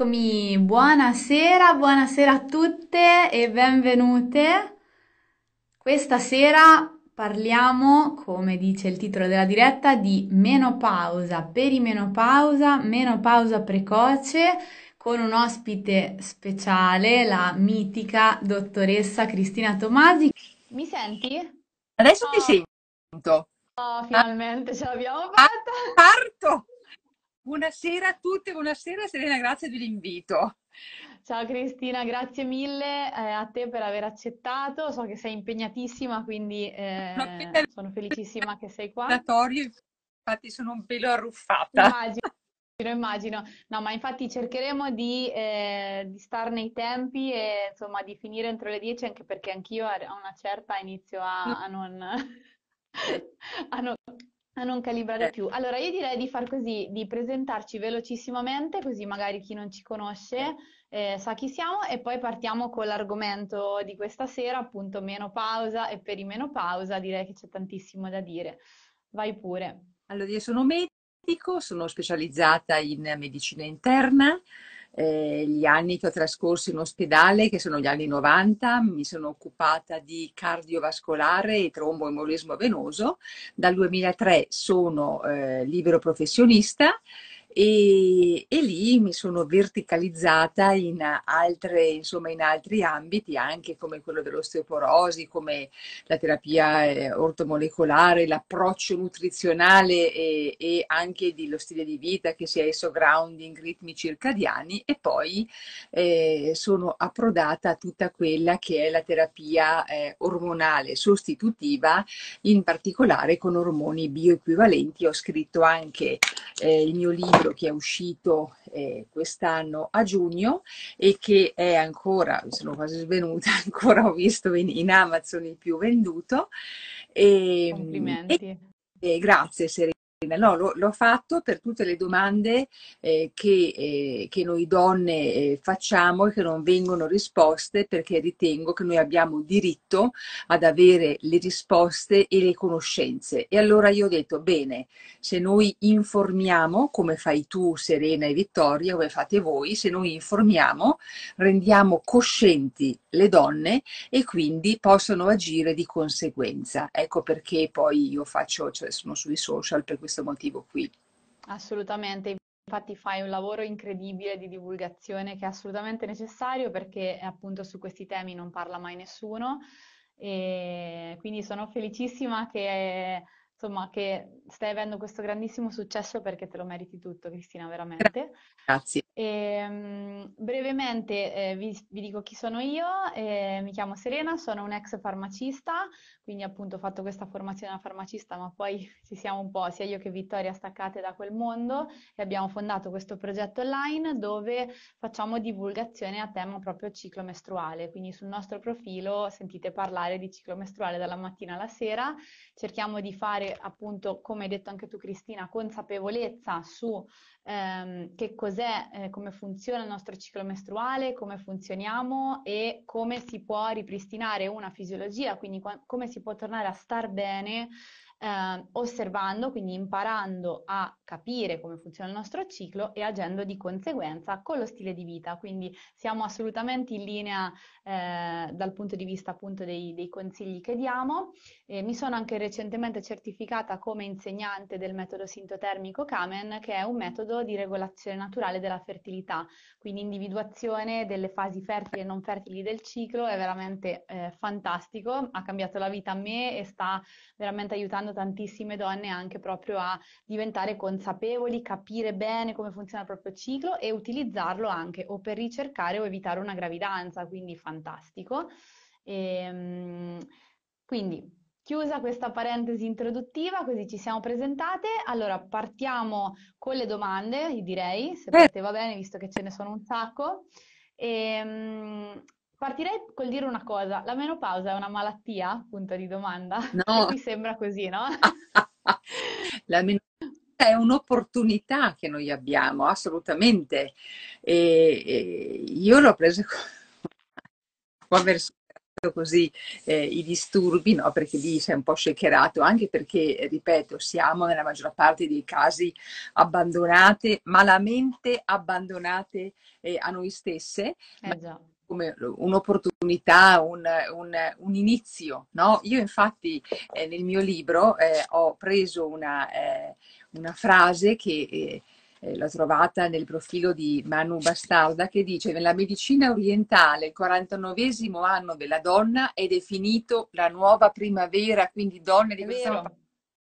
Eccomi, buonasera, buonasera a tutte e benvenute. Questa sera parliamo, come dice il titolo della diretta, di menopausa, perimenopausa, menopausa precoce con un ospite speciale, la mitica dottoressa Cristina Tomasi. Mi senti? Adesso oh. ti sento. Oh, finalmente ce l'abbiamo fatta. Parto! Buonasera a tutti, buonasera Serena, grazie dell'invito. Ciao Cristina, grazie mille eh, a te per aver accettato. So che sei impegnatissima, quindi eh, sono felicissima che sei qua. Infatti sono un pelo arruffata. Immagino, immagino. No, ma infatti cercheremo di, eh, di star nei tempi e insomma di finire entro le 10, anche perché anch'io a una certa inizio a, a non... a non a non calibrare eh. più. Allora, io direi di far così, di presentarci velocissimamente, così magari chi non ci conosce eh, sa chi siamo e poi partiamo con l'argomento di questa sera, appunto menopausa e perimenopausa, direi che c'è tantissimo da dire. Vai pure. Allora, io sono medico, sono specializzata in medicina interna, eh, gli anni che ho trascorso in ospedale, che sono gli anni 90, mi sono occupata di cardiovascolare e tromboembolismo venoso. Dal 2003 sono eh, libero professionista e, e, lì mi sono verticalizzata in, altre, insomma, in altri ambiti, anche come quello dell'osteoporosi, come la terapia eh, ortomolecolare, l'approccio nutrizionale e, e, anche dello stile di vita, che sia esso grounding, ritmi circadiani, e poi eh, sono approdata a tutta quella che è la terapia eh, ormonale sostitutiva, in particolare con ormoni bioequivalenti. Ho scritto anche eh, il mio libro libro che è uscito eh, quest'anno a giugno e che è ancora, sono quasi svenuta, ancora ho visto in, in Amazon il più venduto. E, ehm, Complimenti. E, e grazie Serena. No, l'ho fatto per tutte le domande eh, che, eh, che, noi donne eh, facciamo e che non vengono risposte perché ritengo che noi abbiamo diritto ad avere le risposte e le conoscenze. E allora io ho detto, bene, se noi informiamo, come fai tu Serena e Vittoria, come fate voi, se noi informiamo, rendiamo coscienti le donne e quindi possono agire di conseguenza. Ecco perché poi io faccio, cioè sono sui social per questo questo motivo qui. Assolutamente. Infatti fai un lavoro incredibile di divulgazione che è assolutamente necessario perché appunto su questi temi non parla mai nessuno e quindi sono felicissima che insomma, che stai avendo questo grandissimo successo perché te lo meriti tutto, Cristina, veramente. Grazie. E, um, brevemente eh, vi, vi, dico chi sono io, eh, mi chiamo Serena, sono un ex farmacista, quindi appunto ho fatto questa formazione da farmacista, ma poi ci siamo un po', sia io che Vittoria, staccate da quel mondo e abbiamo fondato questo progetto online dove facciamo divulgazione a tema proprio ciclo mestruale, quindi sul nostro profilo sentite parlare di ciclo mestruale dalla mattina alla sera, cerchiamo di fare appunto, come hai detto anche tu Cristina, consapevolezza su ehm, che cos'è, eh, come funziona il nostro ciclo mestruale, come funzioniamo e come si può ripristinare una fisiologia, quindi qua- come si può tornare a star bene eh, osservando, quindi imparando a capire come funziona il nostro ciclo e agendo di conseguenza con lo stile di vita. Quindi siamo assolutamente in linea eh, dal punto di vista appunto dei, dei consigli che diamo. Eh, mi sono anche recentemente certificata come insegnante del metodo sintotermico Kamen, che è un metodo di regolazione naturale della fertilità, quindi individuazione delle fasi fertili e non fertili del ciclo, è veramente eh, fantastico, ha cambiato la vita a me e sta veramente aiutando aiutando tantissime donne anche proprio a diventare consapevoli, capire bene come funziona il proprio ciclo e utilizzarlo anche o per ricercare o evitare una gravidanza, quindi fantastico. E, ehm, quindi chiusa questa parentesi introduttiva, così ci siamo presentate. Allora, partiamo con le domande, direi, se per te va bene, visto che ce ne sono un sacco. E, ehm, partirei col dire una cosa, la menopausa è una malattia? Punto di domanda. No. Mi sembra così, no? la menopausa è un'opportunità che noi abbiamo, assolutamente. E, e io l'ho presa aver superato così eh, i disturbi, no? perché lì sei un po' shakerato, anche perché, ripeto, siamo nella maggior parte dei casi abbandonate, malamente abbandonate eh, a noi stesse. Eh come un'opportunità, un, un, un, inizio. No? Io infatti eh, nel mio libro eh, ho preso una, eh, una frase che eh, eh, l'ho trovata nel profilo di Manu Bastarda che dice nella medicina orientale il 49 anno della donna è definito la nuova primavera, quindi donne di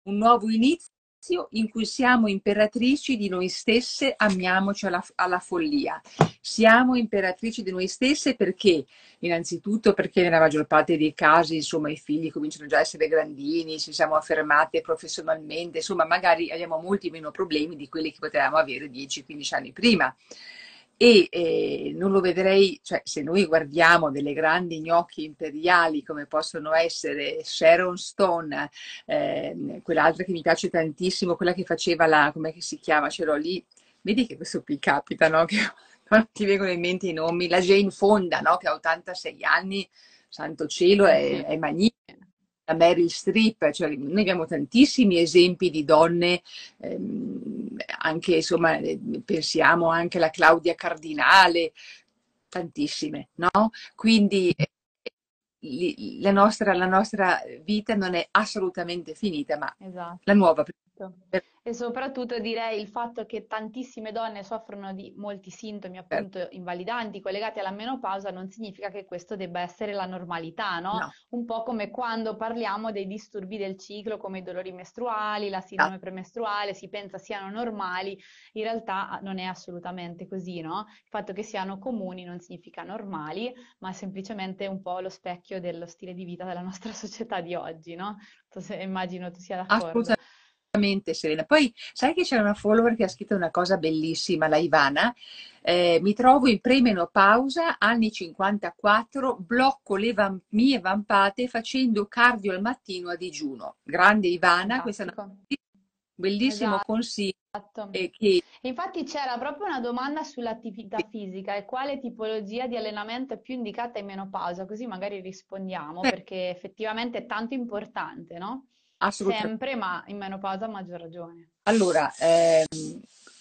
un nuovo inizio in cui siamo imperatrici di noi stesse, amiamoci alla, alla, follia. Siamo imperatrici di noi stesse perché, innanzitutto, perché nella maggior parte dei casi, insomma, i figli cominciano già a essere grandini, ci siamo affermate professionalmente, insomma, magari abbiamo molti meno problemi di quelli che potevamo avere 10-15 anni prima e eh, non lo vedrei, cioè se noi guardiamo delle grandi gnocchi imperiali come possono essere Sharon Stone, eh, quell'altra che mi piace tantissimo, quella che faceva la, come si chiama, ce l'ho lì, vedi che questo qui capita, no? Che non ti vengono in mente i nomi, la Jane Fonda, no? Che ha 86 anni, santo cielo, è, è magnifica Meryl Streep, cioè noi abbiamo tantissimi esempi di donne, ehm, anche insomma, pensiamo anche alla Claudia Cardinale, tantissime, no? Quindi eh, la, nostra, la nostra, vita non è assolutamente finita, ma esatto. la nuova. E soprattutto direi il fatto che tantissime donne soffrono di molti sintomi appunto certo. invalidanti collegati alla menopausa non significa che questo debba essere la normalità, no? no. Un po' come quando parliamo dei disturbi del ciclo come i dolori mestruali, la sindrome no. premestruale, si pensa siano normali, in realtà non è assolutamente così, no? Il fatto che siano comuni non significa normali, ma semplicemente un po' lo specchio dello stile di vita della nostra società di oggi, no? Immagino tu sia d'accordo. Assolutamente Serena. Poi sai che c'è una follower che ha scritto una cosa bellissima, la Ivana. Eh, mi trovo in premenopausa, anni 54, blocco le vam- mie vampate facendo cardio al mattino a digiuno. Grande Ivana, questo è un bellissimo esatto. consiglio. E che... Infatti c'era proprio una domanda sull'attività fisica e quale tipologia di allenamento è più indicata in menopausa, così magari rispondiamo eh. perché effettivamente è tanto importante, no? Sempre, ma in menopausa a maggior ragione. Allora, ehm,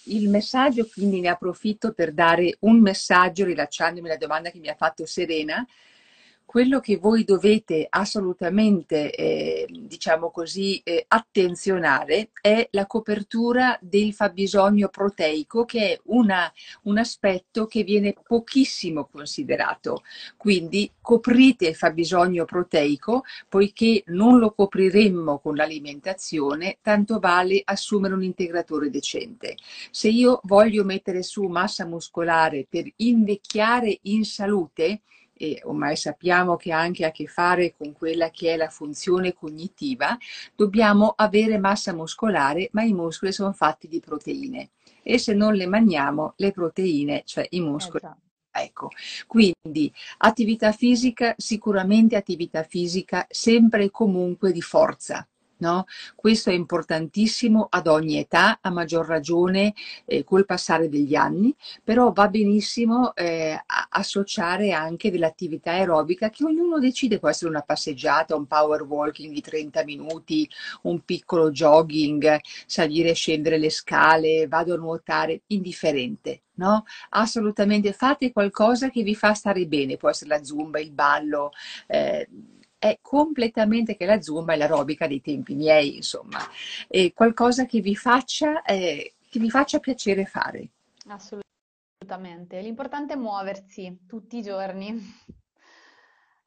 il messaggio, quindi ne approfitto per dare un messaggio rilacciandomi alla domanda che mi ha fatto Serena, quello che voi dovete assolutamente, eh, diciamo così, eh, attenzionare è la copertura del fabbisogno proteico, che è una, un aspetto che viene pochissimo considerato. Quindi coprite il fabbisogno proteico, poiché non lo copriremmo con l'alimentazione, tanto vale assumere un integratore decente. Se io voglio mettere su massa muscolare per invecchiare in salute, e ormai sappiamo che ha anche a che fare con quella che è la funzione cognitiva, dobbiamo avere massa muscolare, ma i muscoli sono fatti di proteine e se non le mangiamo, le proteine, cioè i muscoli, esatto. Ecco, quindi attività fisica, sicuramente attività fisica sempre e comunque di forza. No? Questo è importantissimo ad ogni età, a maggior ragione eh, col passare degli anni, però va benissimo eh, associare anche dell'attività aerobica che ognuno decide, può essere una passeggiata, un power walking di 30 minuti, un piccolo jogging, salire e scendere le scale, vado a nuotare, indifferente. No? Assolutamente fate qualcosa che vi fa stare bene, può essere la zumba, il ballo. Eh, è completamente che la zumba è l'aerobica dei tempi miei, insomma, è qualcosa che vi faccia, eh, che vi faccia piacere fare. Assolutamente, l'importante è muoversi tutti i giorni.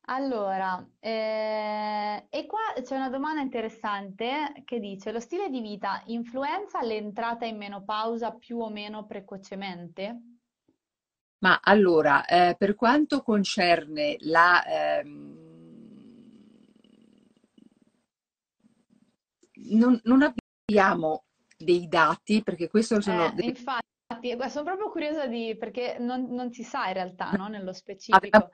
Allora, eh, e qua c'è una domanda interessante che dice: lo stile di vita influenza l'entrata in menopausa più o meno precocemente? Ma allora, eh, per quanto concerne la, ehm, non, non abbiamo dei dati perché questo sono... Eh, dei... Infatti, sono proprio curiosa di... perché non, non si sa in realtà, no? Nello specifico.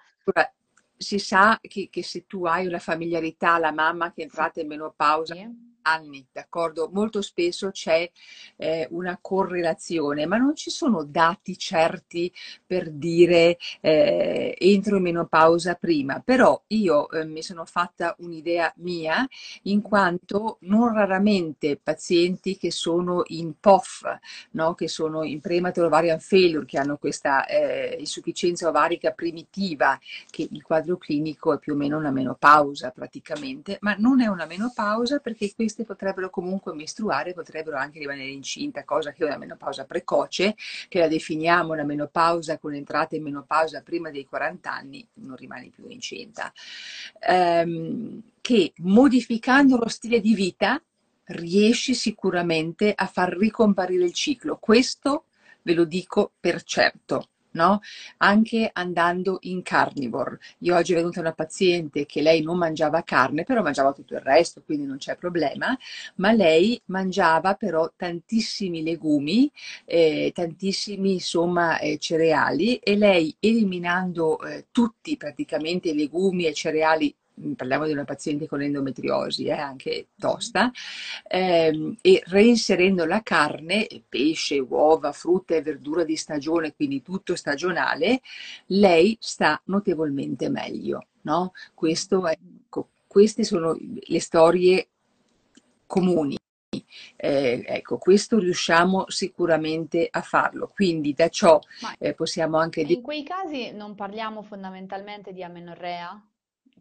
Si sa che, che, se tu hai una familiarità, la mamma che è entrata in menopausa, sì anni, d'accordo? Molto spesso c'è eh, una correlazione, ma non ci sono dati certi per dire eh, entro in menopausa prima, però io eh, mi sono fatta un'idea mia in quanto non raramente pazienti che sono in POF, no? che sono in prematuro ovarian failure, che hanno questa eh, insufficienza ovarica primitiva, che il quadro clinico è più o meno una menopausa praticamente, ma non è una menopausa perché questi queste potrebbero comunque mestruare, potrebbero anche rimanere incinta, cosa che è una menopausa precoce, che la definiamo una menopausa con entrata in menopausa prima dei 40 anni, non rimane più incinta. Ehm, che modificando lo stile di vita riesci sicuramente a far ricomparire il ciclo. Questo ve lo dico per certo no? Anche andando in carnivore. Io oggi è venuta una paziente che lei non mangiava carne, però mangiava tutto il resto, quindi non c'è problema, ma lei mangiava però tantissimi legumi, eh, tantissimi insomma eh, cereali e lei eliminando eh, tutti praticamente i legumi e cereali parliamo di una paziente con endometriosi, eh, anche tosta, ehm, e reinserendo la carne, pesce, uova, frutta e verdura di stagione, quindi tutto stagionale, lei sta notevolmente meglio. No? Questo è, ecco, queste sono le storie comuni. Eh, ecco, questo riusciamo sicuramente a farlo. Quindi da ciò eh, possiamo anche dire. In quei casi non parliamo fondamentalmente di amenorrea?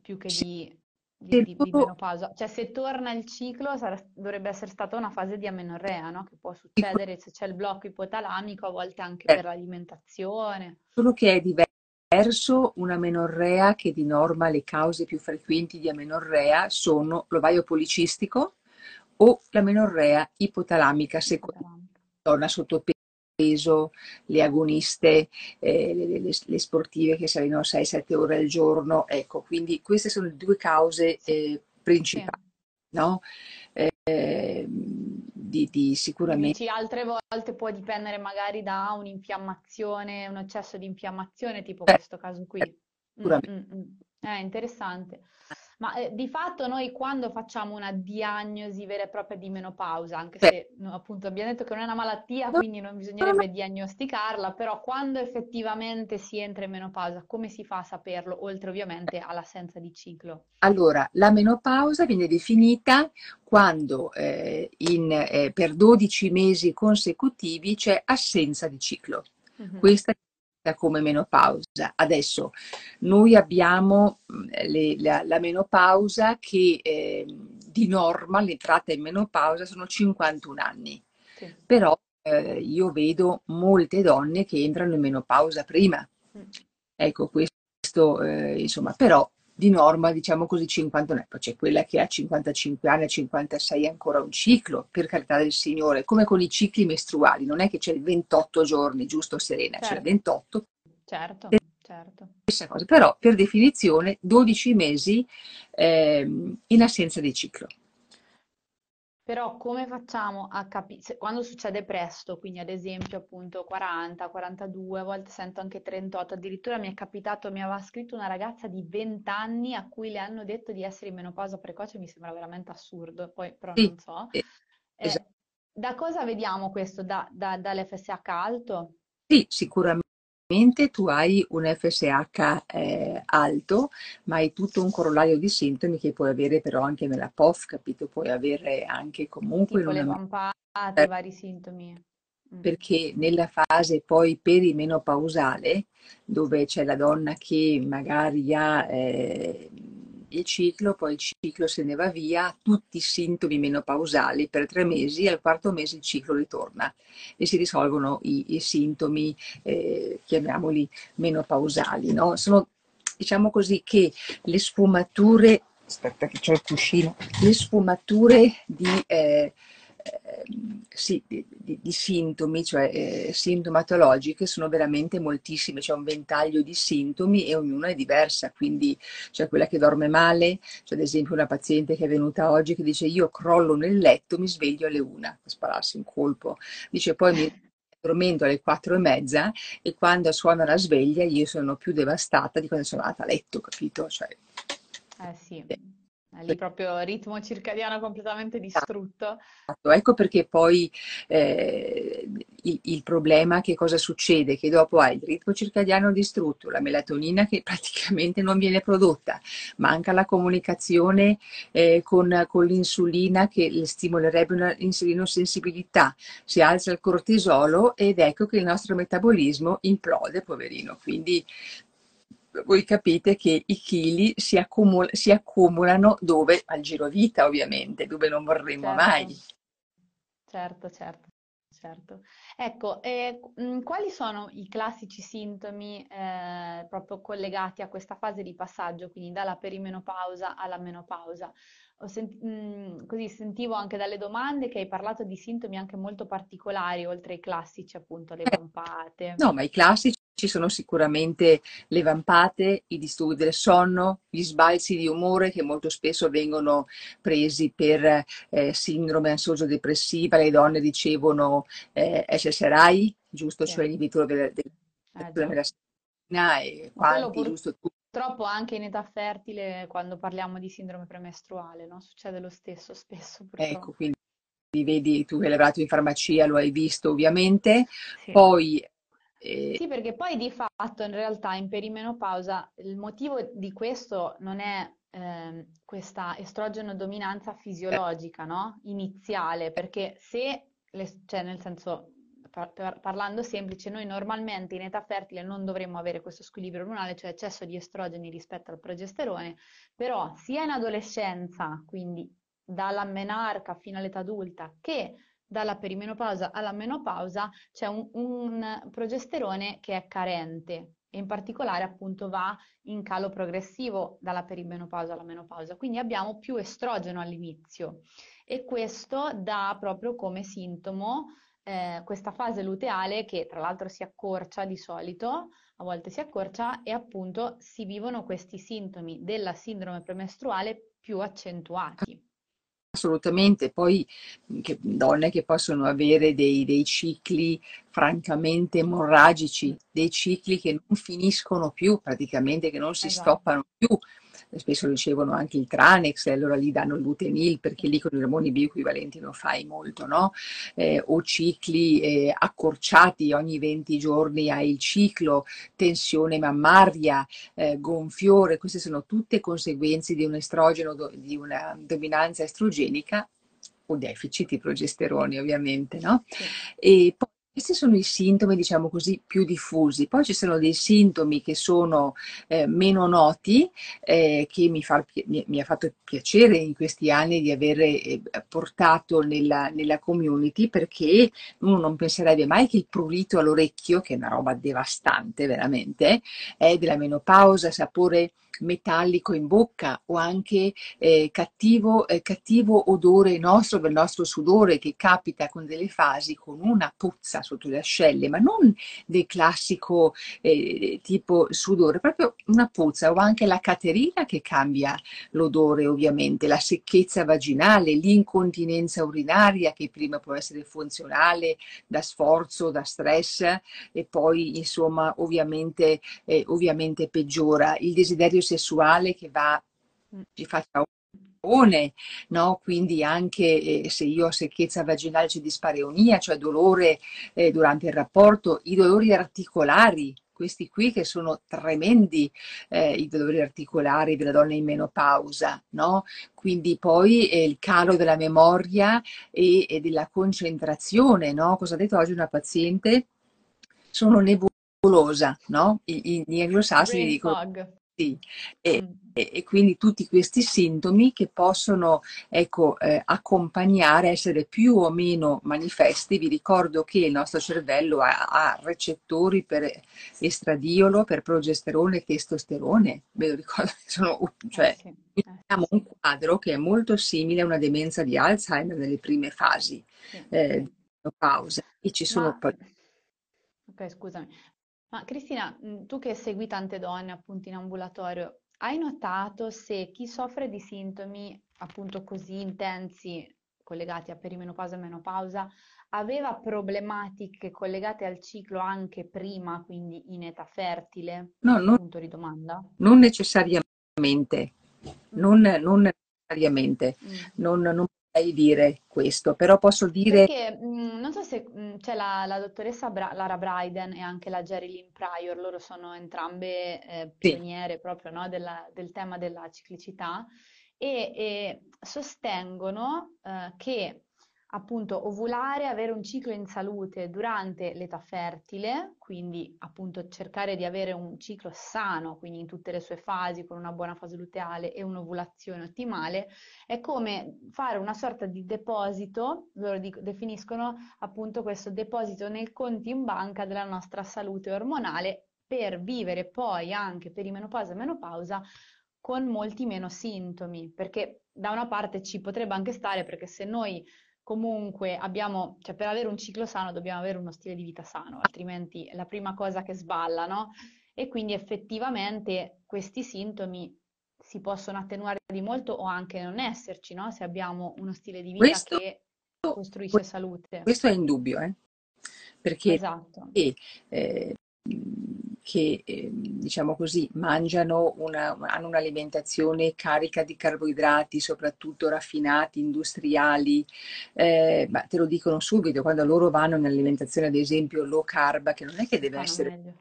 Più che di, di, di, di menopausa. Cioè se torna il ciclo sarà, dovrebbe essere stata una fase di amenorrea, no? Che può succedere se c'è il blocco ipotalamico, a volte anche per l'alimentazione. Solo che è diverso una amenorrea che di norma le cause più frequenti di amenorrea sono l'ovaio policistico o la menorrea ipotalamica seconda donna sottopeso peso, le agoniste, eh, le, le, le, sportive che salivano 6-7 ore al giorno. Ecco, quindi queste sono le due cause eh, principali. Sì. No? Eh, di, di, sicuramente. Dici, altre volte può dipendere magari da un'infiammazione, un eccesso di infiammazione, tipo eh, questo caso qui. Mm, mm, mm. È interessante. Ma eh, di fatto noi quando facciamo una diagnosi vera e propria di menopausa, anche se no, appunto abbiamo detto che non è una malattia, quindi non bisognerebbe diagnosticarla, però quando effettivamente si entra in menopausa, come si fa a saperlo, oltre ovviamente all'assenza di ciclo? Allora, la menopausa viene definita quando eh, in, eh, per 12 mesi consecutivi c'è assenza di ciclo. Uh-huh. Questa come menopausa. Adesso noi abbiamo mm, le, la, la, menopausa che eh, di norma l'entrata in menopausa sono 51 anni, sì. però eh, io vedo molte donne che entrano in menopausa prima. Mm. Ecco, questo eh, insomma, però di norma, diciamo così, 50 anni. Poi c'è quella che ha 55 anni, 56 ancora un ciclo, per carità del Signore, come con i cicli mestruali, non è che c'è il 28 giorni, giusto Serena, certo. c'è il 28. Certo, certo. Stessa cosa, però per definizione 12 mesi eh, in assenza di ciclo. Però come facciamo a capire, quando succede presto, quindi ad esempio appunto 40, 42, a volte sento anche 38, addirittura mi è capitato, mi aveva scritto una ragazza di 20 anni a cui le hanno detto di essere in menopausa precoce, mi sembra veramente assurdo, poi però non so. Eh, esatto. da cosa vediamo questo? Da, da, dall'FSH alto? Sì, sicuramente tu hai un FSH eh, alto, ma hai tutto un corollario di sintomi che puoi avere però anche nella POF, capito? Puoi avere anche comunque... Tipo le vampate, eh, vari sintomi. Mm. Perché nella fase poi perimenopausale, dove c'è la donna che magari ha... Eh, il ciclo, poi il ciclo se ne va via, tutti i sintomi menopausali per tre mesi, al quarto mese il ciclo ritorna e si risolvono i, i sintomi, eh, chiamiamoli menopausali. No? Sono, diciamo così, che le sfumature, aspetta che c'è il cuscino, le sfumature di... Eh, sì, di, di, di, sintomi, cioè eh, sintomatologiche, sono veramente moltissime, c'è un ventaglio di sintomi e ognuna è diversa, quindi c'è quella che dorme male, c'è ad esempio una paziente che è venuta oggi che dice io crollo nel letto, mi sveglio alle una, per spararsi un colpo, dice poi mi addormento alle quattro e mezza e quando suona la sveglia io sono più devastata di quando sono andata a letto, capito? Cioè, eh sì. Lì proprio ritmo circadiano completamente distrutto. Esatto. Ecco perché poi eh, il, il, problema che cosa succede? Che dopo hai il ritmo circadiano distrutto, la melatonina che praticamente non viene prodotta, manca la comunicazione eh, con, con, l'insulina che stimolerebbe un'insulinosensibilità, si alza il cortisolo ed ecco che il nostro metabolismo implode, poverino. Quindi voi capite che i chili si, accumul- si accumulano dove? Al girovita ovviamente, dove non vorremmo certo. mai. Certo, certo. Certo. Ecco, eh, quali sono i classici sintomi eh, proprio collegati a questa fase di passaggio, quindi dalla perimenopausa alla menopausa? Sent- mh, così sentivo anche dalle domande che hai parlato di sintomi anche molto particolari, oltre ai classici, appunto, le vampate. No, ma i classici ci sono sicuramente le vampate, i disturbi del sonno, gli sbalzi di umore che molto spesso vengono presi per eh, sindrome ansioso-depressiva, le donne ricevono eh, SSRI, giusto? Sì. Cioè inibitore della, della, della melatonina e quanti, giusto? Purtroppo anche in età fertile, quando parliamo di sindrome premestruale, no? Succede lo stesso spesso, purtroppo. Ecco, quindi vedi, tu che hai lavorato in farmacia lo hai visto ovviamente, sì. poi Sì, perché poi di fatto in realtà in perimenopausa il motivo di questo non è eh, questa estrogeno dominanza fisiologica, no? Iniziale, perché se, le, cioè nel senso, par- par- parlando semplice, noi normalmente in età fertile non dovremmo avere questo squilibrio ormonale, cioè eccesso di estrogeni rispetto al progesterone, però sia in adolescenza, quindi dalla menarca fino all'età adulta, che dalla perimenopausa alla menopausa c'è un, un progesterone che è carente e in particolare appunto va in calo progressivo dalla perimenopausa alla menopausa. Quindi abbiamo più estrogeno all'inizio e questo dà proprio come sintomo eh, questa fase luteale che tra l'altro si accorcia di solito, a volte si accorcia e appunto si vivono questi sintomi della sindrome premestruale più accentuati. Assolutamente, poi che, donne che possono avere dei, dei, cicli francamente emorragici, dei cicli che non finiscono più, praticamente che non si esatto. stoppano più, spesso ricevono anche il Tranex e allora gli danno l'Utenil perché lì con i ormoni bioequivalenti non fai molto, no? Eh, o cicli eh, accorciati ogni 20 giorni hai il ciclo, tensione mammaria, eh, gonfiore, queste sono tutte conseguenze di un estrogeno, di una dominanza estrogenica o deficit di progesterone ovviamente, no? Sì. E poi questi sono i sintomi, diciamo così, più diffusi. Poi ci sono dei sintomi che sono eh, meno noti, eh, che mi, fa, mi, mi, ha fatto piacere in questi anni di aver eh, portato nella, nella, community, perché uno non penserebbe mai che il prurito all'orecchio, che è una roba devastante veramente, è della menopausa, sapore metallico in bocca o anche eh, cattivo, eh, cattivo odore nostro del nostro sudore che capita con delle fasi con una puzza sotto le ascelle, ma non del classico eh, tipo sudore, proprio una puzza o anche la caterina che cambia l'odore ovviamente, la secchezza vaginale, l'incontinenza urinaria che prima può essere funzionale da sforzo, da stress e poi insomma ovviamente, eh, ovviamente peggiora. Il desiderio sessuale che va, mm. ci faccia No? Quindi anche eh, se io ho secchezza vaginale c'è dispareunia, cioè dolore eh, durante il rapporto, i dolori articolari, questi qui che sono tremendi, eh, i dolori articolari della donna in menopausa, no? Quindi poi eh, il calo della memoria e, e della concentrazione, no? Cosa ha detto oggi una paziente? Sono nebulosa, no? I, i, gli anglosassoni dicono... Fog Sì, e, mm. e, quindi tutti questi sintomi che possono ecco, eh, accompagnare, essere più o meno manifesti. Vi ricordo che il nostro cervello ha, ha recettori per estradiolo, per progesterone e testosterone. Ve lo ricordo, sono, cioè, eh sì, abbiamo un quadro che è molto simile a una demenza di Alzheimer nelle prime fasi eh, di pausa. E ci sono poi... Ok, scusami. Ma Cristina, tu che segui tante donne appunto in ambulatorio, hai notato se chi soffre di sintomi appunto così intensi collegati a perimenopausa e menopausa aveva problematiche collegate al ciclo anche prima, quindi in età fertile? No, non, punto di domanda. Non necessariamente, non, non necessariamente, mm. non, non dire questo, però posso dire... Perché mh, mm, non so se mh, mm, c'è la, la dottoressa Bra- Lara Bryden e anche la Jerry Lynn Pryor, loro sono entrambe eh, pioniere sì. proprio no, della, del tema della ciclicità e, e sostengono eh, che appunto ovulare, avere un ciclo in salute durante l'età fertile, quindi appunto cercare di avere un ciclo sano, quindi in tutte le sue fasi, con una buona fase luteale e un'ovulazione ottimale, è come fare una sorta di deposito, loro dico, definiscono appunto questo deposito nel conti in banca della nostra salute ormonale per vivere poi anche per i menopausa e menopausa con molti meno sintomi, perché da una parte ci potrebbe anche stare perché se noi comunque abbiamo, cioè per avere un ciclo sano dobbiamo avere uno stile di vita sano, altrimenti è la prima cosa che sballa, no? E quindi effettivamente questi sintomi si possono attenuare di molto o anche non esserci, no? Se abbiamo uno stile di vita questo, che costruisce salute. Questo è indubbio, eh? Perché esatto. eh, che eh, diciamo così mangiano una, hanno un'alimentazione carica di carboidrati, soprattutto raffinati, industriali, eh, ma te lo dicono subito quando loro vanno in alimentazione ad esempio low carb, che non è che deve ah, essere meglio.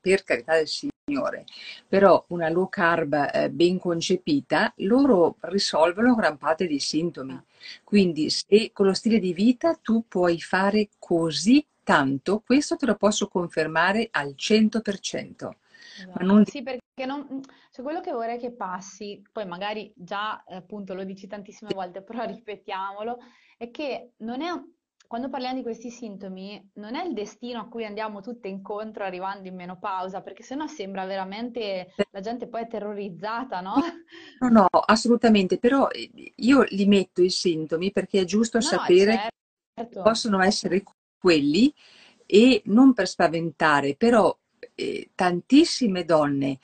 per carità del Signore, però una low carb eh, ben concepita, loro risolvono gran parte dei sintomi. Ah. Quindi se con lo stile di vita tu puoi fare così tanto, questo te lo posso confermare al 100%. Esatto. Ma non... Sì, perché non... cioè, quello che vorrei che passi, poi magari già appunto lo dici tantissime volte, però ripetiamolo, è che non è, quando parliamo di questi sintomi, non è il destino a cui andiamo tutte incontro arrivando in menopausa, perché sennò sembra veramente la gente poi è terrorizzata, no? No, no, assolutamente, però io li metto i sintomi perché è giusto no, sapere certo. che possono essere quelli e non per spaventare, però eh, tantissime donne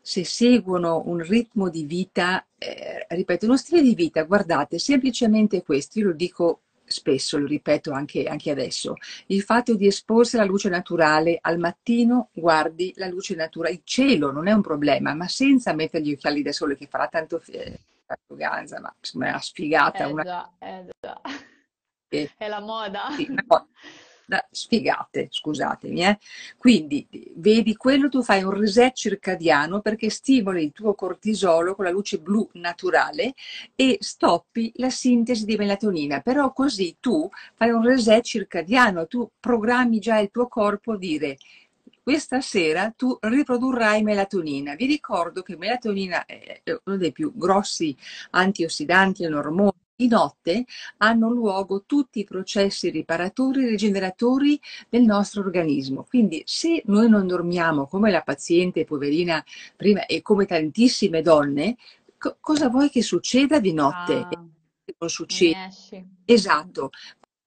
se seguono un ritmo di vita, eh, ripeto, uno stile di vita, guardate, semplicemente questo, io lo dico spesso, lo ripeto anche, anche, adesso, il fatto di esporsi alla luce naturale, al mattino guardi la luce naturale, il cielo non è un problema, ma senza mettere gli occhiali da sole che farà tanto eh, arroganza, ma insomma è una sfigata. Eh una... già, eh già. Eh, è la moda. Sì, no, sfigate, scusatemi. Eh. Quindi vedi quello, tu fai un reset circadiano perché stimoli il tuo cortisolo con la luce blu naturale e stoppi la sintesi di melatonina. Però così tu fai un reset circadiano, tu programmi già il tuo corpo a dire questa sera tu riprodurrai melatonina. Vi ricordo che melatonina è uno dei più grossi antiossidanti e ormoni di notte hanno luogo tutti i processi riparatori e rigeneratori del nostro organismo. Quindi se noi non dormiamo come la paziente poverina prima e come tantissime donne, co- cosa vuoi che succeda di notte? Ah, non succede. Esatto.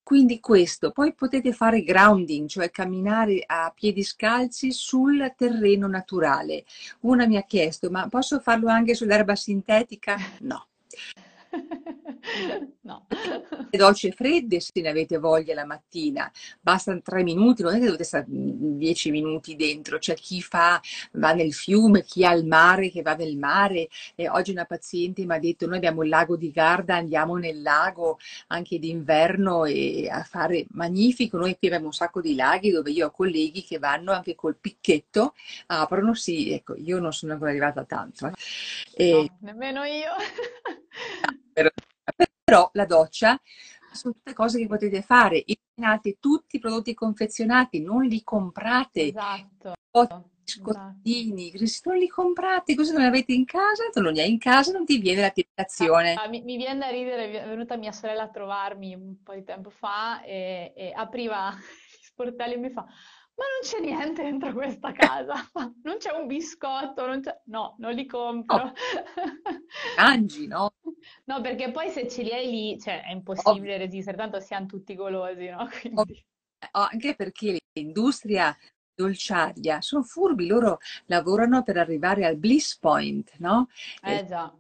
Quindi questo, poi potete fare grounding, cioè camminare a piedi scalzi sul terreno naturale. Una mi ha chiesto, ma posso farlo anche sull'erba sintetica? No. no. Le docce fredde se ne avete voglia la mattina, bastano tre minuti, non è che dovete stare dieci minuti dentro, c'è chi fa, va nel fiume, chi ha il mare che va nel mare. E oggi una paziente mi ha detto noi abbiamo il lago di Garda, andiamo nel lago anche d'inverno e a fare magnifico, noi qui abbiamo un sacco di laghi dove io ho colleghi che vanno anche col picchetto, aprono, sì, ecco, io non sono ancora arrivata tanto. Eh. E... No, nemmeno io. Però la doccia sono tutte cose che potete fare. Eliminate tutti i prodotti confezionati, non li comprate. Esatto. biscottini, se non li comprate, così non li avete in casa, tu non li hai in casa, non ti viene la tentazione. Ah, mi, mi viene da ridere, è venuta mia sorella a trovarmi un po' di tempo fa e, e apriva gli sportelli e mi fa, ma non c'è niente dentro questa casa, non c'è un biscotto, non c'è... no, non li compro. No. Mangi, no? No, perché poi se ce li hai lì, cioè è impossibile Ovvio. resistere, tanto siamo tutti golosi, no? Quindi... Anche perché l'industria dolciaria sono furbi, loro lavorano per arrivare al bliss point, no? Eh già,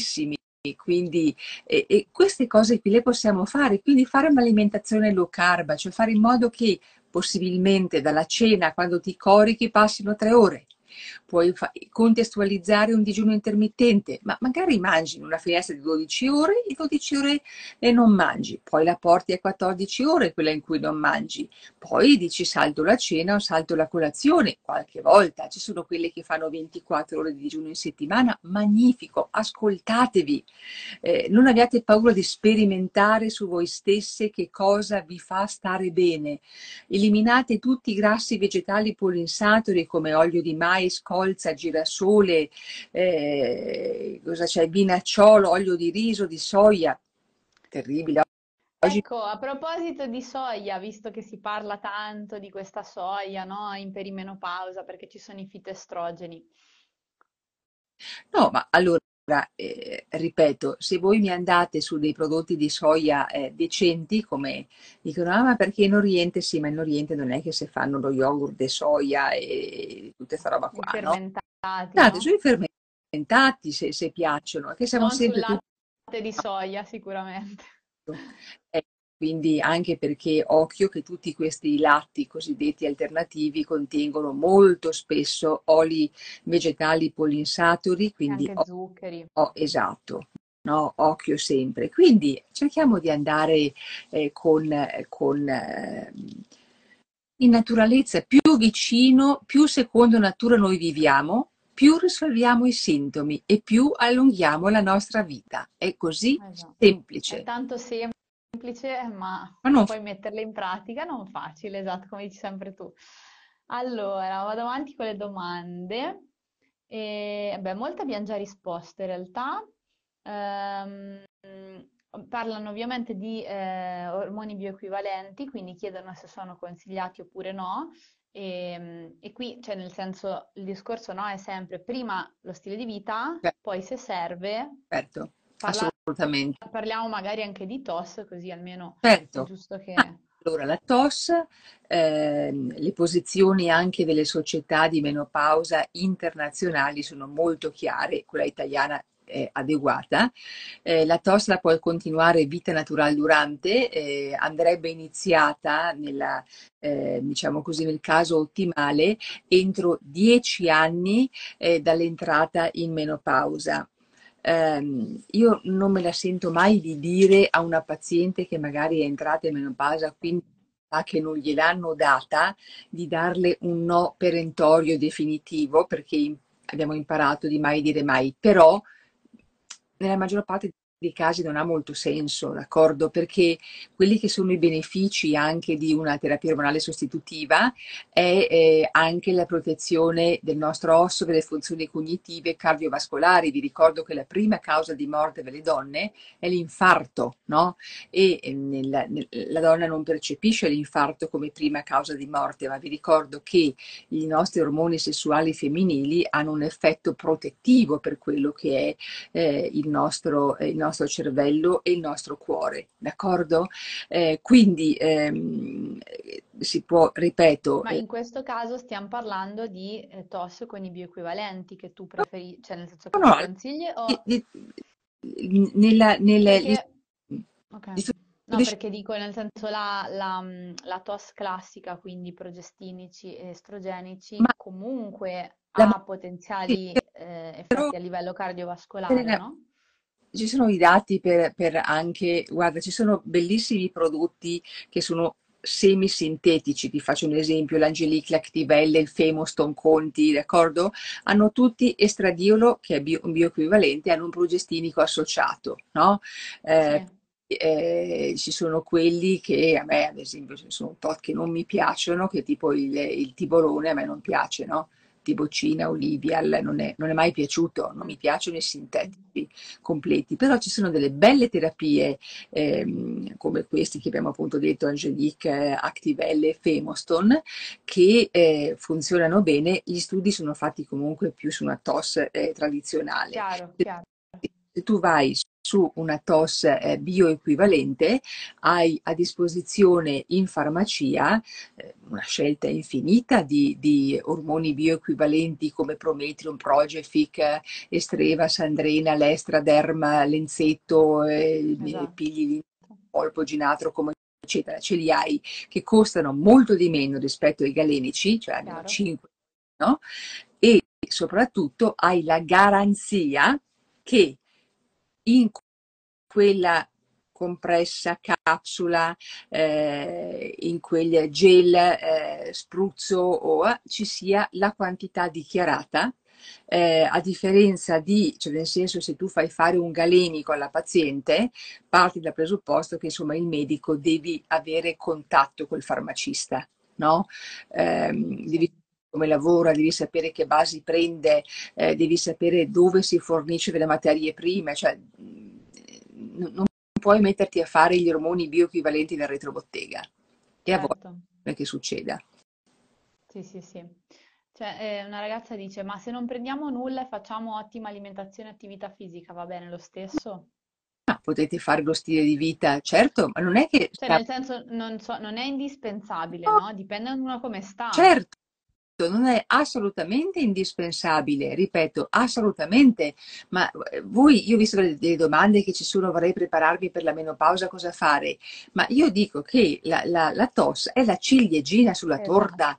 sì. Quindi e, e queste cose qui le possiamo fare, quindi fare un'alimentazione low carb, cioè fare in modo che possibilmente dalla cena, quando ti corichi, passino tre ore puoi fa- contestualizzare un digiuno intermittente, ma magari mangi in una finestra di 12 ore e 12 ore e non mangi, poi la porti a 14 ore, quella in cui non mangi, poi dici salto la cena o salto la colazione, qualche volta ci sono quelle che fanno 24 ore di digiuno in settimana, magnifico, ascoltatevi, eh, non abbiate paura di sperimentare su voi stesse che cosa vi fa stare bene, eliminate tutti i grassi vegetali polinsaturi come olio di mais, colza, girasole, eh, cosa c'è? Binacciolo, olio di riso, di soia. Terribile. Oggi... Ecco, a proposito di soia, visto che si parla tanto di questa soia, no, in perimenopausa, perché ci sono i fitoestrogeni. No, ma allora eh, ripeto, se voi mi andate su dei prodotti di soia eh, decenti, come dicono, ah, ma perché in Oriente sì, ma in Oriente non è che se fanno lo yogurt di soia e tutta questa roba qua, I fermentati, no? no? Sui fermentati, se, se piacciono, che siamo non sempre... sul latte di soia, sicuramente. Eh, quindi anche perché occhio che tutti questi latti cosiddetti alternativi contengono molto spesso oli vegetali polinsaturi, quindi anche zuccheri. Oh, esatto. No, occhio sempre. Quindi cerchiamo di andare eh, con, con eh, in naturalezza più vicino, più secondo natura noi viviamo, più risolviamo i sintomi e più allunghiamo la nostra vita. È così esatto. semplice. È tanto semplice semplice, ma, ma non... poi metterle in pratica non facile, esatto, come dici sempre tu. Allora, vado avanti con le domande. E, beh, molte abbiamo già risposto in realtà. Ehm, parlano ovviamente di eh, ormoni bioequivalenti, quindi chiedono se sono consigliati oppure no. E, e, qui, cioè nel senso, il discorso no, è sempre prima lo stile di vita, Beh. poi se serve, certo. Parla- Assolutamente. Parliamo magari anche di TOS, così almeno certo. è giusto che... Ah, allora, la TOS, eh, le posizioni anche delle società di menopausa internazionali sono molto chiare, quella italiana è adeguata. Eh, la TOS la puoi continuare vita naturale durante, eh, andrebbe iniziata nella, eh, diciamo così, nel caso ottimale entro 10 anni eh, dall'entrata in menopausa ehm, io non me la sento mai di dire a una paziente che magari è entrata in menopausa, quindi che non gliel'hanno data, di darle un no perentorio definitivo, perché abbiamo imparato di mai dire mai, però nella maggior parte dei casi non ha molto senso, d'accordo? Perché quelli che sono i benefici anche di una terapia ormonale sostitutiva è eh, anche la protezione del nostro osso, delle funzioni cognitive cardiovascolari. Vi ricordo che la prima causa di morte delle donne è l'infarto, no? E eh, nella, nel, la donna non percepisce l'infarto come prima causa di morte, ma vi ricordo che i nostri ormoni sessuali femminili hanno un effetto protettivo per quello che è eh, il nostro, eh, il nostro nostro cervello e il nostro cuore, d'accordo? Eh, quindi ehm, si può, ripeto... Ma in questo caso stiamo parlando di eh, TOS con i bioequivalenti che tu preferisci, cioè nel senso che no, consigli o... Di, di, nella, nelle, perché... okay. No, perché dico nel senso la, la, la TOS classica, quindi progestinici e estrogenici, Ma comunque ha potenziali eh, effetti a livello cardiovascolare, no? Ci sono i dati per, per anche, guarda, ci sono bellissimi prodotti che sono semisintetici, ti faccio un esempio, l'Angelique Lactivelle, il Femoston Conti, d'accordo? Hanno tutti estradiolo, che è bio, un bioequivalente, hanno un progestinico associato, no? Eh, sì. Eh, ci sono quelli che a me, ad esempio, sono tot che non mi piacciono, che tipo il, il tibolone a me non piace, no? Tibocina, olivial, non è, non è mai piaciuto, non mi piacciono i sintetici completi, però ci sono delle belle terapie ehm, come questi che abbiamo appunto detto, Angelique, Activelle Femoston, che eh, funzionano bene, gli studi sono fatti comunque più su una TOS eh, tradizionale. Chiaro, chiaro. Se tu vai su una TOS eh, bioequivalente, hai a disposizione in farmacia eh, una scelta infinita di, di, ormoni bioequivalenti come Prometrium, Progefic, Estreva, Sandrena, Lestra, Derma, Lenzetto, eh, esatto. Pigli, Polpo, Ginatro, come eccetera, ce li hai che costano molto di meno rispetto ai galenici, cioè almeno 5, no? E soprattutto hai la garanzia che in quella compressa, capsula, eh, in quel gel, eh, spruzzo o ci sia la quantità dichiarata. Eh, a differenza di, cioè nel senso se tu fai fare un galenico alla paziente, parti dal presupposto che insomma il medico devi avere contatto col farmacista, no? Eh, devi come lavora, devi sapere che basi prende, eh, devi sapere dove si fornisce delle materie prime, cioè non puoi metterti a fare gli ormoni bioequivalenti nel retrobottega. E certo. a volte è che succeda. Sì, sì, sì. Cioè, eh, una ragazza dice, ma se non prendiamo nulla e facciamo ottima alimentazione e attività fisica, va bene lo stesso? Ah, potete fare lo stile di vita, certo, ma non è che... Cioè, nel senso, non, so, non è indispensabile, no? no? Dipende da uno come sta. Certo, non è assolutamente indispensabile, ripeto, assolutamente, ma eh, voi, io ho visto delle domande che ci sono, vorrei prepararmi per la menopausa, cosa fare, ma io dico che la, la, la TOS è la ciliegina sulla esatto. torta,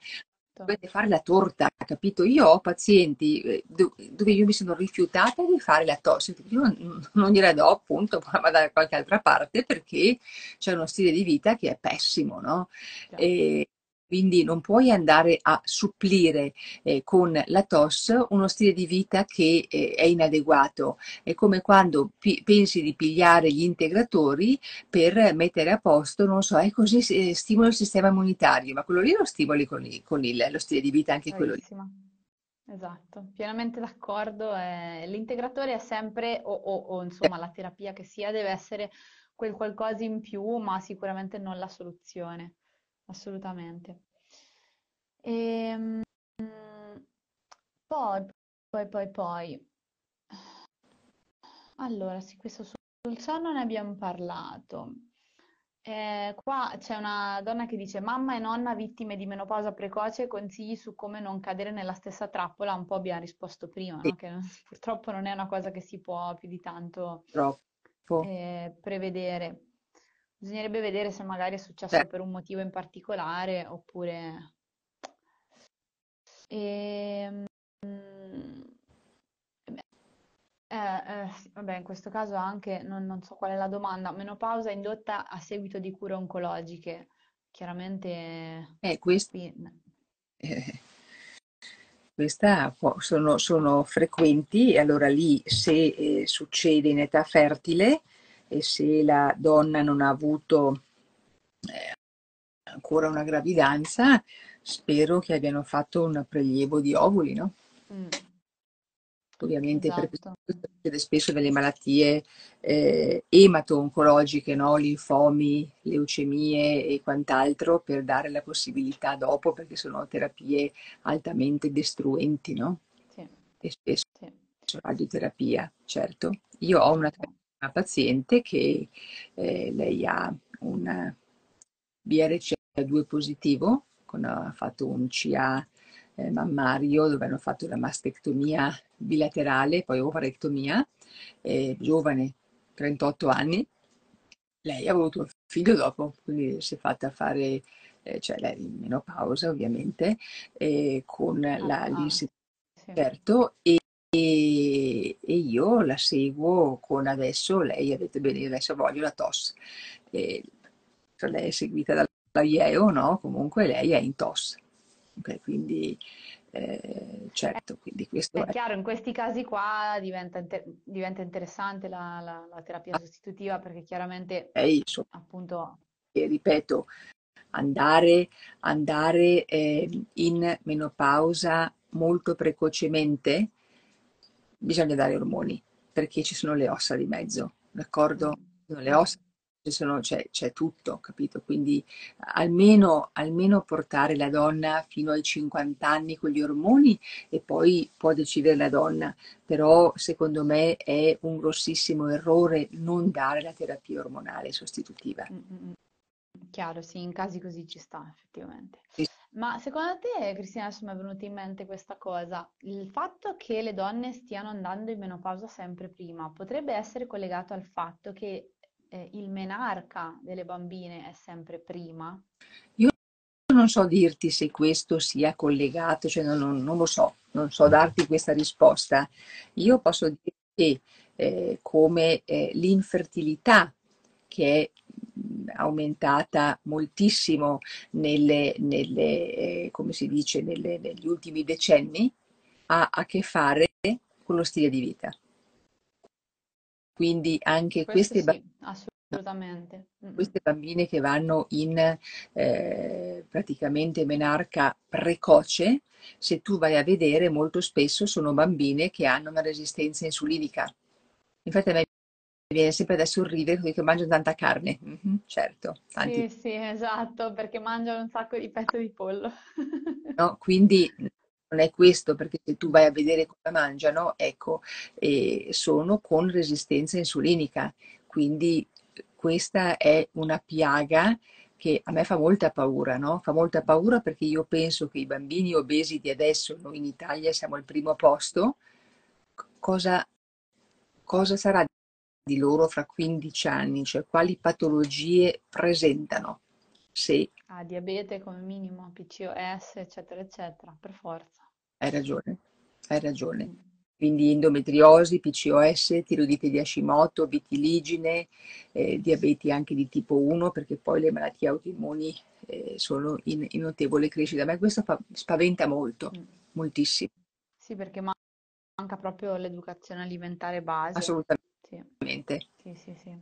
dovete fare la torta, capito? Io ho pazienti eh, dove io mi sono rifiutata di fare la TOS, io non, non gliela do appunto, ma vado da qualche altra parte perché c'è uno stile di vita che è pessimo, no? E, quindi non puoi andare a supplire eh, con la TOS uno stile di vita che eh, è inadeguato. È come quando pi- pensi di pigliare gli integratori per mettere a posto, non so, è così eh, stimola il sistema immunitario, ma quello lì lo stimoli con, il, con il, lo stile di vita anche Bravissima. quello lì. Esatto, pienamente d'accordo. Eh, l'integratore è sempre, o, o, o insomma la terapia che sia, deve essere quel qualcosa in più, ma sicuramente non la soluzione assolutamente. E, ehm, poi, poi, poi, poi. Allora, sì, questo sul sonno ne abbiamo parlato. Eh, qua c'è una donna che dice: Mamma e nonna vittime di menopausa precoce, consigli su come non cadere nella stessa trappola. Un po' abbiamo risposto prima, no? che purtroppo non è una cosa che si può più di tanto eh, prevedere. Bisognerebbe vedere se magari è successo per un motivo in particolare oppure... E, mm, eh, eh, vabbè, in questo caso anche, non, non so qual è la domanda, menopausa indotta a seguito di cure oncologiche. Chiaramente... Eh, quest- eh, questa sono, sono, frequenti. E allora lì se eh, succede in età fertile e se la donna non ha avuto eh, ancora una gravidanza, spero che abbiano fatto un prelievo di ovuli, no? Mm. Ovviamente esatto. perché succede spesso delle malattie eh, emato-oncologiche, no? linfomi, leucemie e quant'altro, per dare la possibilità dopo, perché sono terapie altamente destruenti, no? Sì. E spesso sì. radioterapia, certo. Io ho una una paziente che eh, lei ha un BRCA2 positivo, con, ha fatto un CA eh, mammario dove hanno fatto la mastectomia bilaterale, poi ovarectomia, eh, giovane, 38 anni. Lei ha avuto un figlio dopo, quindi si è fatta fare, eh, cioè lei in menopausa ovviamente, con ah, la, l'insistenza, certo, e e, e io la seguo con adesso, lei ha detto bene, adesso voglio la TOS. E, cioè lei è seguita dalla IEO, no? Comunque lei è in TOS. Okay, quindi eh, certo, quindi questo è, è, chiaro, in questi casi qua diventa, inter- diventa interessante la, la, la, terapia sostitutiva perché chiaramente è appunto e ripeto andare, andare eh, in menopausa molto precocemente, bisogna dare ormoni, perché ci sono le ossa di mezzo, d'accordo? Le ossa sono, c'è, c'è, tutto, capito? Quindi almeno, almeno, portare la donna fino ai 50 anni con gli ormoni e poi può decidere la donna, però secondo me è un grossissimo errore non dare la terapia ormonale sostitutiva. Mm-hmm. Chiaro, sì, in casi così ci sta effettivamente. Sì. Ma secondo te, Cristina, adesso mi è venuta in mente questa cosa, il fatto che le donne stiano andando in menopausa sempre prima potrebbe essere collegato al fatto che eh, il menarca delle bambine è sempre prima? Io non so dirti se questo sia collegato, cioè non, non, non lo so, non so darti questa risposta. Io posso dire che eh, come eh, l'infertilità che è aumentata moltissimo nelle, nelle eh, come si dice, nelle, negli ultimi decenni, ha a che fare con lo stile di vita. Quindi anche Questo queste, sì, assolutamente. queste bambine che vanno in eh, praticamente menarca precoce, se tu vai a vedere molto spesso sono bambine che hanno una resistenza insulinica. Infatti a me viene sempre da sorridere perché mangiano tanta carne. Mm-hmm, certo, tanti. Sì, sì, esatto, perché mangiano un sacco di petto di pollo. no, quindi non è questo, perché se tu vai a vedere come mangiano, ecco, eh, sono con resistenza insulinica. Quindi questa è una piaga che a me fa molta paura, no? Fa molta paura perché io penso che i bambini obesi di adesso, noi in Italia siamo al primo posto, cosa, cosa sarà di loro fra 15 anni? Cioè quali patologie presentano? Se... Ah, diabete come minimo, PCOS, eccetera, eccetera, per forza. Hai ragione, hai ragione. Mm. Quindi endometriosi, PCOS, tiroidite di Hashimoto, vitiligine, eh, diabeti anche di tipo 1, perché poi le malattie autoimmuni eh, sono in, in, notevole crescita. A me questo fa, spaventa molto, mm. moltissimo. Sì, perché manca proprio l'educazione alimentare base. Assolutamente. Sì, sì, sì. sì.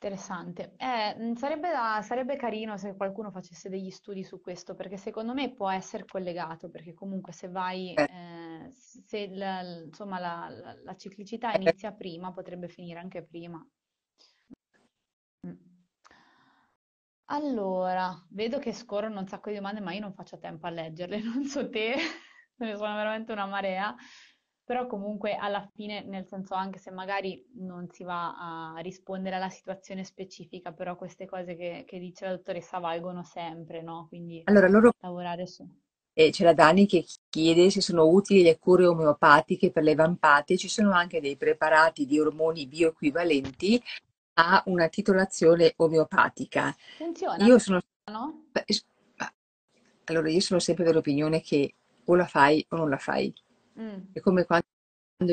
Interessante. Eh, sarebbe, da- sarebbe carino se qualcuno facesse degli studi su questo, perché secondo me può essere collegato, perché comunque se vai, Eh, eh, se la, insomma, la, la- la ciclicità inizia prima, potrebbe finire anche prima. Mm. Allora, vedo che scorrono un sacco di domande, ma io non faccio tempo a leggerle, non so te, ne sono veramente una marea però comunque alla fine, nel senso anche se magari non si va a rispondere alla situazione specifica, però queste cose che, che dice la dottoressa valgono sempre, no? Quindi allora, loro... lavorare su. E c'è la Dani che chiede se sono utili le cure omeopatiche per le vampate. Ci sono anche dei preparati di ormoni bioequivalenti a una titolazione omeopatica. Funziona? Io sono... No? Allora, io sono sempre dell'opinione che o la fai o non la fai. Mm. È come quando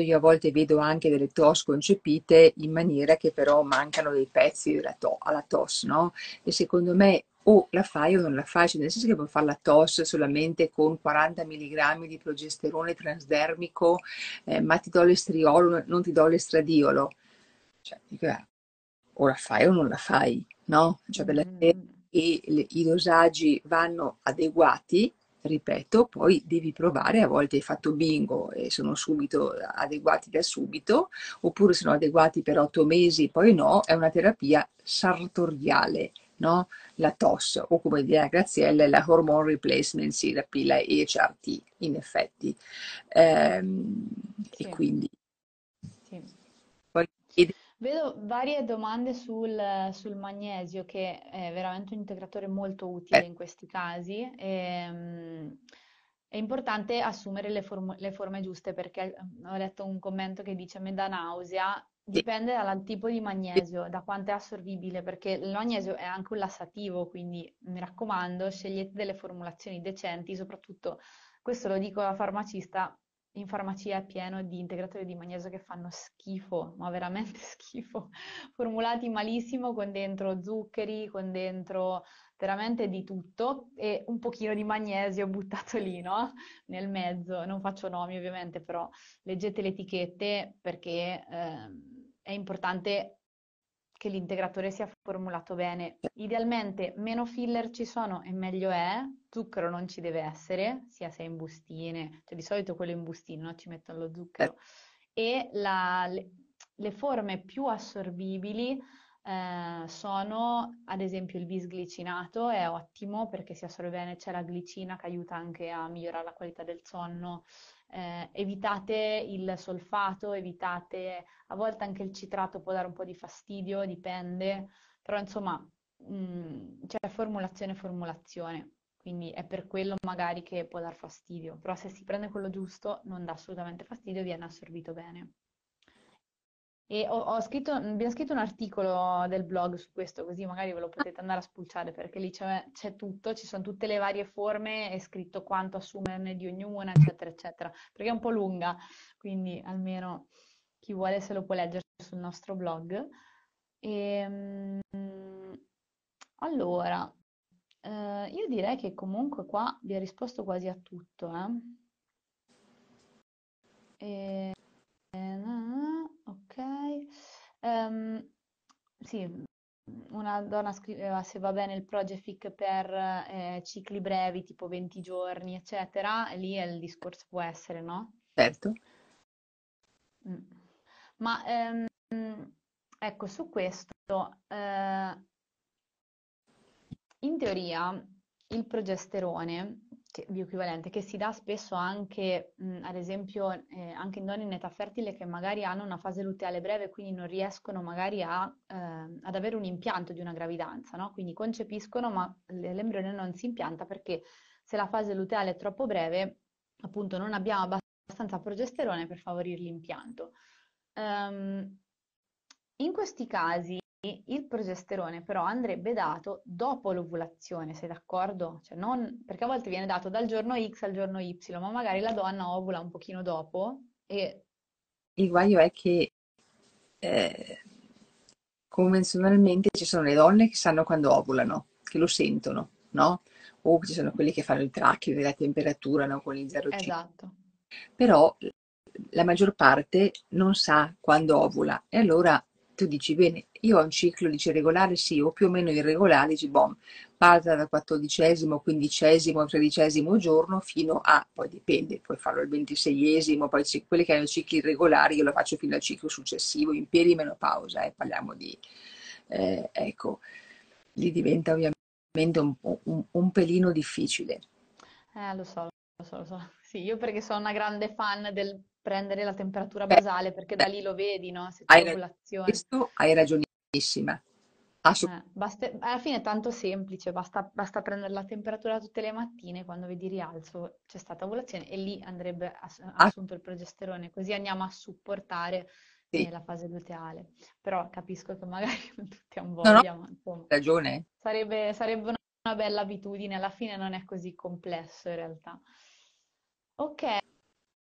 io a volte vedo anche delle tos concepite in maniera che però mancano dei pezzi to- alla tos, no? E secondo me o la fai o non la fai, cioè nel senso che puoi fare la TOS solamente con 40 mg di progesterone transdermico, eh, ma ti do l'estriolo, non ti do l'estradiolo. Cioè, dico, eh, o la fai o non la fai, no? Cioè, per la mm. e le, i dosaggi vanno adeguati ripeto, poi devi provare, a volte hai fatto bingo e sono subito adeguati da subito, oppure sono adeguati per otto mesi, poi no, è una terapia sartoriale, no? La TOS, o come dirà Graziella, la Hormone Replacement Therapy, la EHRT, in effetti. Ehm, sì. E quindi... Sì. Poi, Vedo varie domande sul, sul, magnesio, che è veramente un integratore molto utile eh. in questi casi. E, ehm, è importante assumere le, form- le, forme giuste perché ho letto un commento che dice me da nausea. Dipende dal tipo di magnesio, da quanto è assorbibile, perché il magnesio è anche un lassativo, quindi mi raccomando, scegliete delle formulazioni decenti, soprattutto questo lo dico da farmacista, in farmacia è pieno di integratori di magnesio che fanno schifo, ma veramente schifo, formulati malissimo con dentro zuccheri, con dentro veramente di tutto e un pochino di magnesio buttato lì, no? Nel mezzo. Non faccio nomi ovviamente, però leggete le etichette perché eh, è importante che l'integratore sia formulato bene. Idealmente meno filler ci sono e meglio è, zucchero non ci deve essere, sia se è in bustine, cioè di solito quello in bustine, no? ci mettono lo zucchero, e la, le, le, forme più assorbibili eh, sono ad esempio il bisglicinato, è ottimo perché si assorbe bene, c'è la glicina che aiuta anche a migliorare la qualità del sonno, eh, evitate il solfato, evitate, a volte anche il citrato può dare un po' di fastidio, dipende, però insomma mh, mm, c'è formulazione formulazione, quindi è per quello magari che può dar fastidio, però se si prende quello giusto non dà assolutamente fastidio viene assorbito bene. E ho, ho scritto, abbiamo scritto un articolo del blog su questo, così magari ve lo potete andare a spulciare perché lì c'è, c'è tutto, ci sono tutte le varie forme, è scritto quanto assumerne di ognuna, eccetera, eccetera, perché è un po' lunga, quindi almeno chi vuole se lo può leggere sul nostro blog. E, ehm, allora, eh, io direi che comunque qua vi ha risposto quasi a tutto. Eh? E, Um, sì, una donna scriveva se va bene il Project per eh, cicli brevi, tipo 20 giorni, eccetera, e lì il discorso può essere, no? Certo. Mm. Ma ehm, ecco, su questo, eh, in teoria il progesterone che, bioequivalente che si dà spesso anche, mh, ad esempio, eh, anche in donne in età fertile che magari hanno una fase luteale breve, quindi non riescono magari a, eh, ad avere un impianto di una gravidanza, no? Quindi concepiscono, ma l'embrione non si impianta perché se la fase luteale è troppo breve, appunto non abbiamo abbastanza progesterone per favorire l'impianto. Um, in questi casi il progesterone però andrebbe dato dopo l'ovulazione, sei d'accordo? Cioè non, perché a volte viene dato dal giorno X al giorno Y, ma magari la donna ovula un pochino dopo e... Il guaio è che eh, convenzionalmente ci sono le donne che sanno quando ovulano, che lo sentono, no? O ci sono quelli che fanno il tracking della temperatura no? con il 0,5. Esatto. Però la maggior parte non sa quando ovula e allora tu dici bene, io ho un ciclo dice regolare, sì, o più o meno irregolare, dici bom, parte dal quattordicesimo, quindicesimo, tredicesimo giorno fino a, poi dipende, puoi farlo il ventiseiesimo, poi quelli che hanno cicli irregolari io lo faccio fino al ciclo successivo, in perimenopausa, eh, parliamo di, eh, ecco, lì diventa ovviamente un, un, un pelino difficile. Eh, lo so, lo so, lo so. Sì, io perché sono una grande fan del prendere la temperatura basale perché da lì lo vedi, no? Se c'è hai. Questo hai ragionissima. Eh, basta, alla fine è tanto semplice, basta, basta, prendere la temperatura tutte le mattine, quando vedi rialzo c'è stata ovulazione e lì andrebbe ass- ah. assunto il progesterone, così andiamo a supportare sì. eh, la fase luteale. Però capisco che magari non tutti hanno voglia, no, no. ma insomma, ragione. Sarebbe, sarebbe una, una bella abitudine, alla fine non è così complesso in realtà. Ok,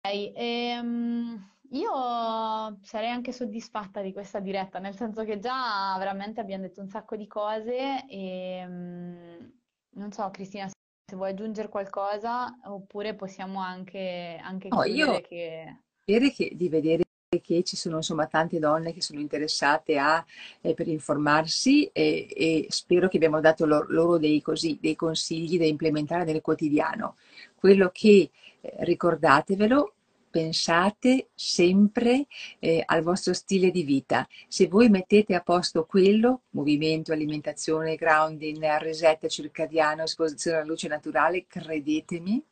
ehm, io sarei anche soddisfatta di questa diretta, nel senso che già veramente abbiamo detto un sacco di cose e ehm, non so, Cristina, se vuoi aggiungere qualcosa oppure possiamo anche, anche no, io che... Che, di vedere che ci sono insomma tante donne che sono interessate a, eh, per informarsi e, e, spero che abbiamo dato loro, loro dei, così, dei consigli da implementare nel quotidiano. Quello che eh, ricordatevelo pensate sempre eh, al vostro stile di vita. Se voi mettete a posto quello, movimento, alimentazione, grounding, reset circadiano, esposizione alla luce naturale, credetemi,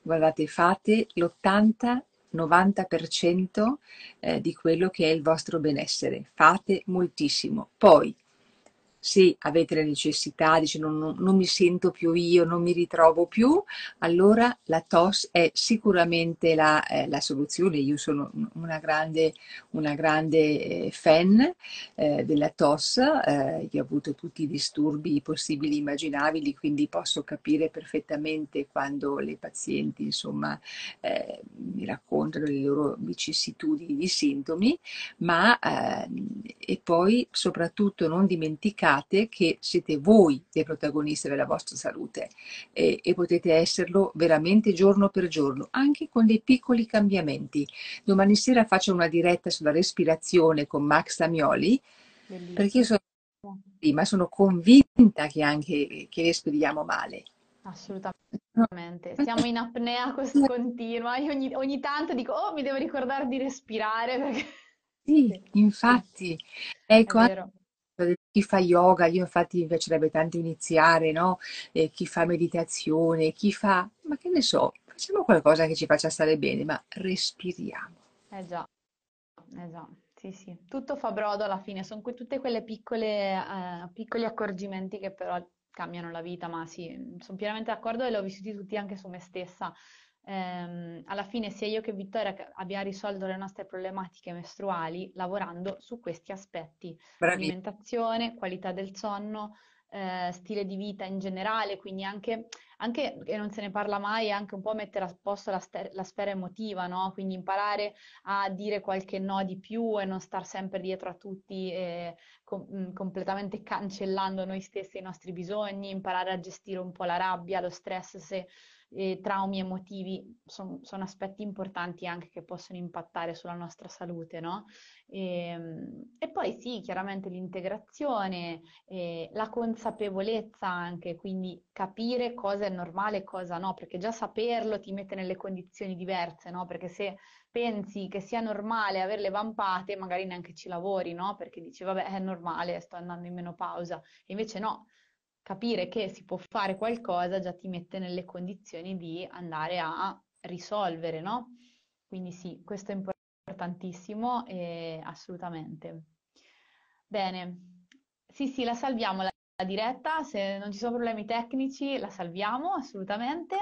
guardate, fate l'80 90% eh, di quello che è il vostro benessere. Fate moltissimo. Poi se avete la necessità, dice non, non, non, mi sento più io, non mi ritrovo più, allora la TOS è sicuramente la, eh, la soluzione. Io sono una grande, una grande eh, fan eh, della TOS, eh, io ho avuto tutti i disturbi possibili immaginabili, quindi posso capire perfettamente quando le pazienti insomma eh, mi raccontano le loro vicissitudini di sintomi, ma ehm, e poi soprattutto non dimenticare sappiate che siete voi le protagoniste della vostra salute e, e potete esserlo veramente giorno per giorno, anche con dei piccoli cambiamenti. Domani sera faccio una diretta sulla respirazione con Max Tamioli perché io sono, ma sono convinta che anche che respiriamo male. Assolutamente, siamo in apnea continua. Io ogni, ogni tanto dico, oh, mi devo ricordare di respirare perché... Sì, infatti, ecco, chi fa yoga, io infatti mi piacerebbe tanto iniziare, no? Eh, chi fa meditazione, chi fa, ma che ne so, facciamo qualcosa che ci faccia stare bene, ma respiriamo. Eh già, eh già, sì sì, tutto fa brodo alla fine, sono que- tutte quelle piccole, eh, piccoli accorgimenti che però cambiano la vita, ma sì, sono pienamente d'accordo e li ho vissuti tutti anche su me stessa. Ehm, alla fine sia io che Vittoria abbiamo risolto le nostre problematiche mestruali lavorando su questi aspetti, Bravi. alimentazione, qualità del sonno, eh, stile di vita in generale, quindi anche, anche, e non se ne parla mai, anche un po' mettere a posto la, la sfera emotiva, no? Quindi imparare a dire qualche no di più e non star sempre dietro a tutti, eh, com- mm, completamente cancellando noi stessi e i nostri bisogni, imparare a gestire un po' la rabbia, lo stress se eh, traumi emotivi son, sono aspetti importanti anche che possono impattare sulla nostra salute, no? E, ehm, e poi sì, chiaramente l'integrazione, eh, la consapevolezza anche, quindi capire cosa è normale e cosa no, perché già saperlo ti mette nelle condizioni diverse, no? Perché se pensi che sia normale avere le vampate, magari neanche ci lavori, no? Perché dici, vabbè, è normale, sto andando in menopausa. E invece no, capire che si può fare qualcosa già ti mette nelle condizioni di andare a risolvere, no? Quindi sì, questo è importantissimo e assolutamente. Bene, sì, sì, la salviamo la, la diretta, se non ci sono problemi tecnici la salviamo assolutamente.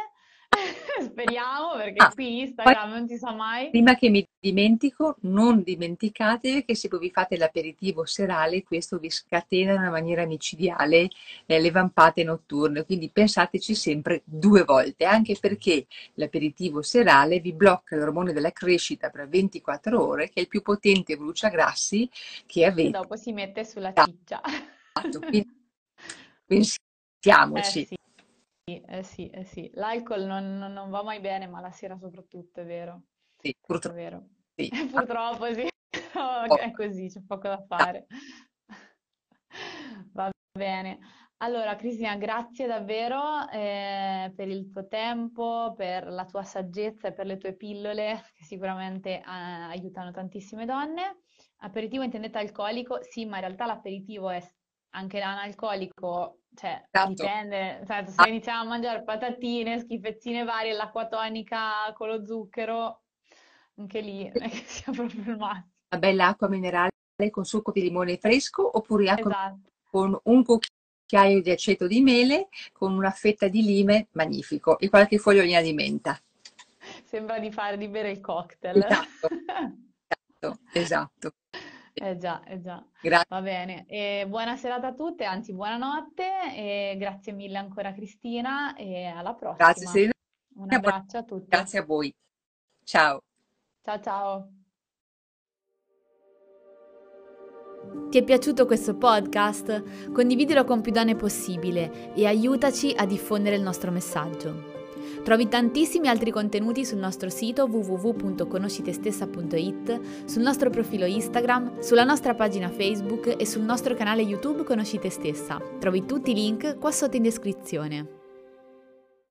Speriamo, perché ah, qui Instagram non si sa mai. Prima che mi dimentico, non dimenticatevi che se voi vi fate l'aperitivo serale, questo vi scatena in una maniera micidiale eh, le vampate notturne, quindi pensateci sempre due volte, anche perché l'aperitivo serale vi blocca l'ormone della crescita per 24 ore, che è il più potente bruciagrassi che avete. E dopo si mette sulla ciccia. Esatto, quindi pensiamoci. Eh, sì. Eh sì, eh sì. L'alcol non, non- non va mai bene, ma la sera soprattutto, è vero. Sì, È purtroppo vero. sì. Purtroppo sì, Oh, è così, c'è poco da fare. Va bene. Allora, Cristina, grazie davvero eh, per il tuo tempo, per la tua saggezza e per le tue pillole che sicuramente eh, aiutano tantissime donne. Aperitivo intendete alcolico? Sì, ma in realtà l'aperitivo è anche l'analcolico cioè, esatto. dipende, cioè, se ah. iniziamo a mangiare patatine, schifezzine varie, l'acqua tonica con lo zucchero, anche lì non è che sia proprio il massimo. Una bella acqua minerale con succo di limone fresco oppure acqua esatto. con un cucchiaio di aceto di mele con una fetta di lime, magnifico, e qualche fogliolina di menta. Sembra di fare, di bere il cocktail. Esatto, esatto. esatto. Eh già, eh già. Grazie. Va bene. E buona serata a tutte, anzi buonanotte e grazie mille ancora Cristina e alla prossima. Grazie Serena. Un abbraccio a tutti. Grazie a voi. Ciao. Ciao ciao. Ti è piaciuto questo podcast? Condividilo con più donne possibile e aiutaci a diffondere il nostro messaggio. Trovi tantissimi altri contenuti sul nostro sito www.conoscitestessa.it, sul nostro profilo Instagram, sulla nostra pagina Facebook e sul nostro canale YouTube Conosci te stessa. Trovi tutti i link qua sotto in descrizione.